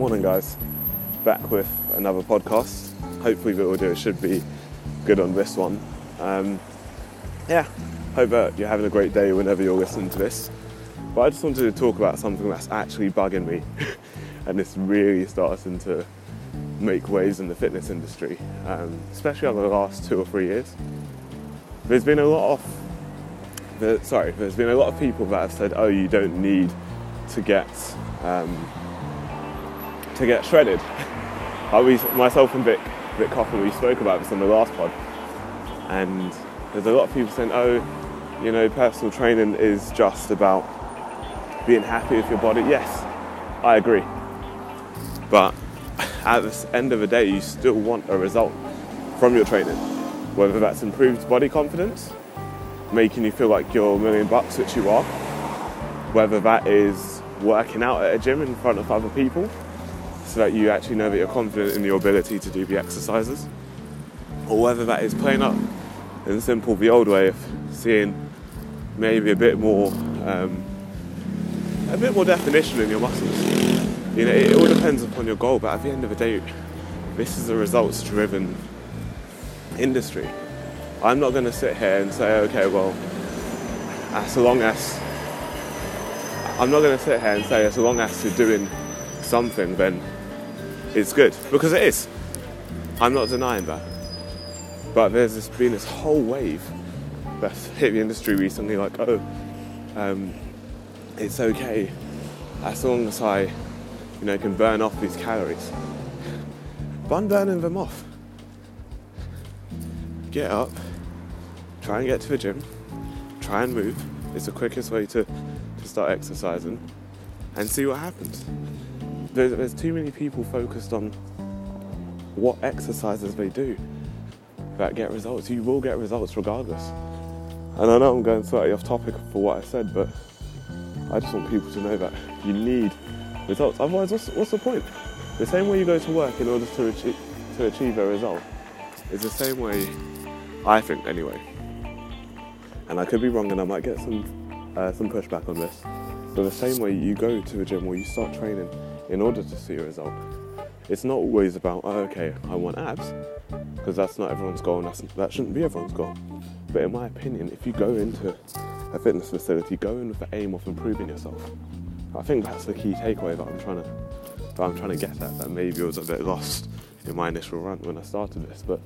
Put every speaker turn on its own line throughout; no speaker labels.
Morning, guys. Back with another podcast. Hopefully, the audio should be good on this one. Um, yeah, hope that you're having a great day whenever you're listening to this. But I just wanted to talk about something that's actually bugging me, and it's really starting to make waves in the fitness industry, um, especially over the last two or three years. There's been a lot of the, sorry, there's been a lot of people that have said, "Oh, you don't need to get um, to get shredded." I, we, myself and Vic, Vic Coffin, we spoke about this on the last pod, and there's a lot of people saying, "Oh, you know, personal training is just about being happy with your body." Yes, I agree, but at the end of the day, you still want a result from your training, whether that's improved body confidence making you feel like you're a million bucks, which you are. Whether that is working out at a gym in front of other people, so that you actually know that you're confident in your ability to do the exercises, or whether that is playing up in simple the old way of seeing maybe a bit more, um, a bit more definition in your muscles. You know, it all depends upon your goal, but at the end of the day, this is a results-driven industry. I'm not going to sit here and say, okay, well, as long as I'm not going to sit here and say, as long as you're doing something, then it's good because it is. I'm not denying that. But there's this, been this whole wave that's hit the industry recently, like, oh, um, it's okay as long as I, you know, can burn off these calories. But I'm burning them off. Get up, try and get to the gym, try and move. It's the quickest way to, to start exercising and see what happens. There's, there's too many people focused on what exercises they do that get results. You will get results regardless. And I know I'm going slightly off topic for what I said, but I just want people to know that you need results. Otherwise, what's, what's the point? The same way you go to work in order to achieve, to achieve a result is the same way, I think anyway, and I could be wrong and I might get some uh, some pushback on this. But the same way you go to a gym or you start training in order to see a result, it's not always about oh, okay, I want abs, because that's not everyone's goal and that shouldn't be everyone's goal. But in my opinion, if you go into a fitness facility, go in with the aim of improving yourself. I think that's the key takeaway that I'm trying to that I'm trying to get at. That maybe was a bit lost in my initial run when I started this, but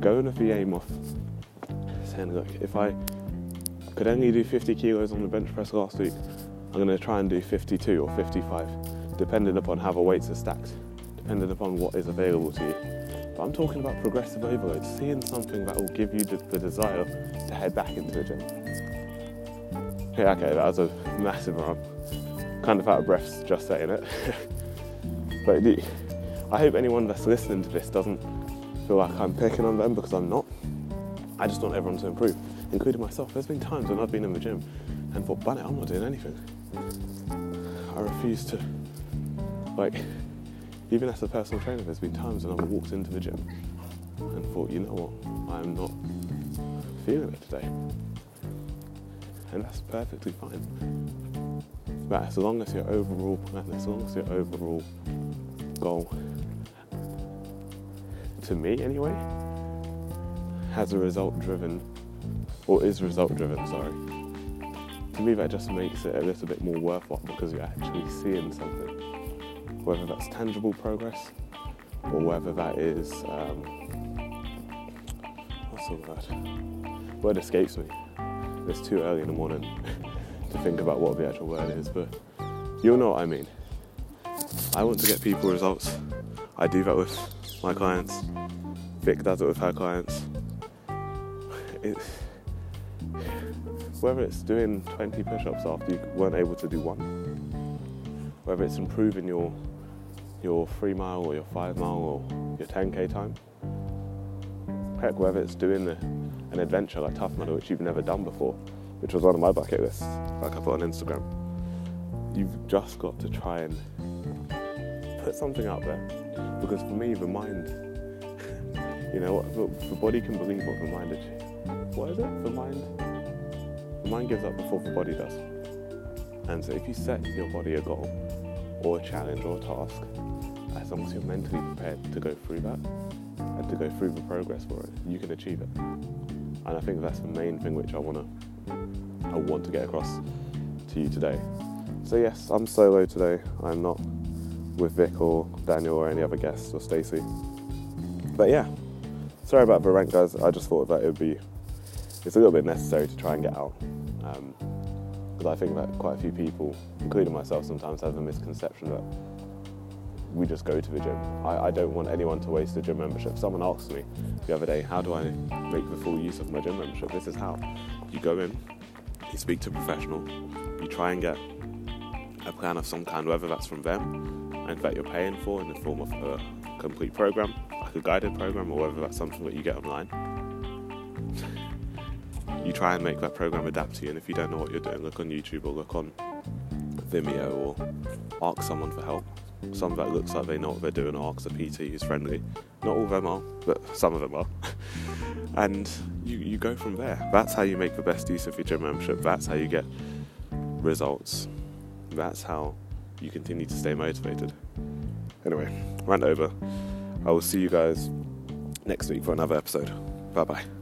go in with the aim of saying, look, if I could only do 50 kilos on the bench press last week, I'm going to try and do 52 or 55, depending upon how the weights are stacked, depending upon what is available to you. But I'm talking about progressive overload, seeing something that will give you the, desire to head back into the gym. Yeah, okay, that was a massive run. Kind of out of breath just saying it. but the, I hope anyone that's listening to this doesn't feel like I'm picking on them because I'm not. I just want everyone to improve including myself. There's been times when I've been in the gym and thought, "Bunny, I'm not doing anything. I refuse to, like, even as a personal trainer, there's been times when I've walked into the gym and thought, you know what, I'm not feeling it today. And that's perfectly fine. But as long as your overall plan, as long as your overall goal, to me anyway, has a result driven or is result driven, sorry. To me, that just makes it a little bit more worthwhile because you're actually seeing something. Whether that's tangible progress or whether that is, um, what's the word? Word escapes me. It's too early in the morning to think about what the actual word is, but you'll know what I mean. I want to get people results. I do that with my clients. Vic does it with her clients. It's, whether it's doing 20 push-ups after you weren't able to do one, whether it's improving your your three mile or your five mile or your 10k time, heck, whether it's doing an adventure like Tough Mudder, which you've never done before, which was one of my bucket lists, like I put on Instagram. You've just got to try and put something out there, because for me, the mind, you know, the, the body can believe what the mind is. What is it? The mind The mind gives up before the body does. And so if you set your body a goal or challenge or task, as long as you're mentally prepared to go through that and to go through the progress for it, you can achieve it. And I think that's the main thing which I want to I want to get across to you today. So yes, I'm solo today. I'm not with Vic or Daniel or any other guests or Stacey. But yeah, sorry about the rant, guys. I just thought that it would be it's a little bit necessary to try and get out. Um, Because I think that quite a few people, including myself, sometimes have a misconception that we just go to the gym. I, I, don't want anyone to waste a gym membership. Someone asked me the other day, how do I make the full use of my gym membership? This is how. You go in, you speak to a professional, you try and get a plan of some kind, whether that's from them and that you're paying for in the form of a complete program, like a guided program, or whether that's something that you get online. You try and make that program adapt to you, and if you don't know what you're doing, look on YouTube or look on Vimeo or ask someone for help some that looks like they know what they're doing or ask a PT who's friendly. Not all of them are, but some of them are. and you, you go from there. That's how you make the best use of your gym membership. That's how you get results. That's how you continue to stay motivated. Anyway, rant over. I will see you guys next week for another episode. Bye bye.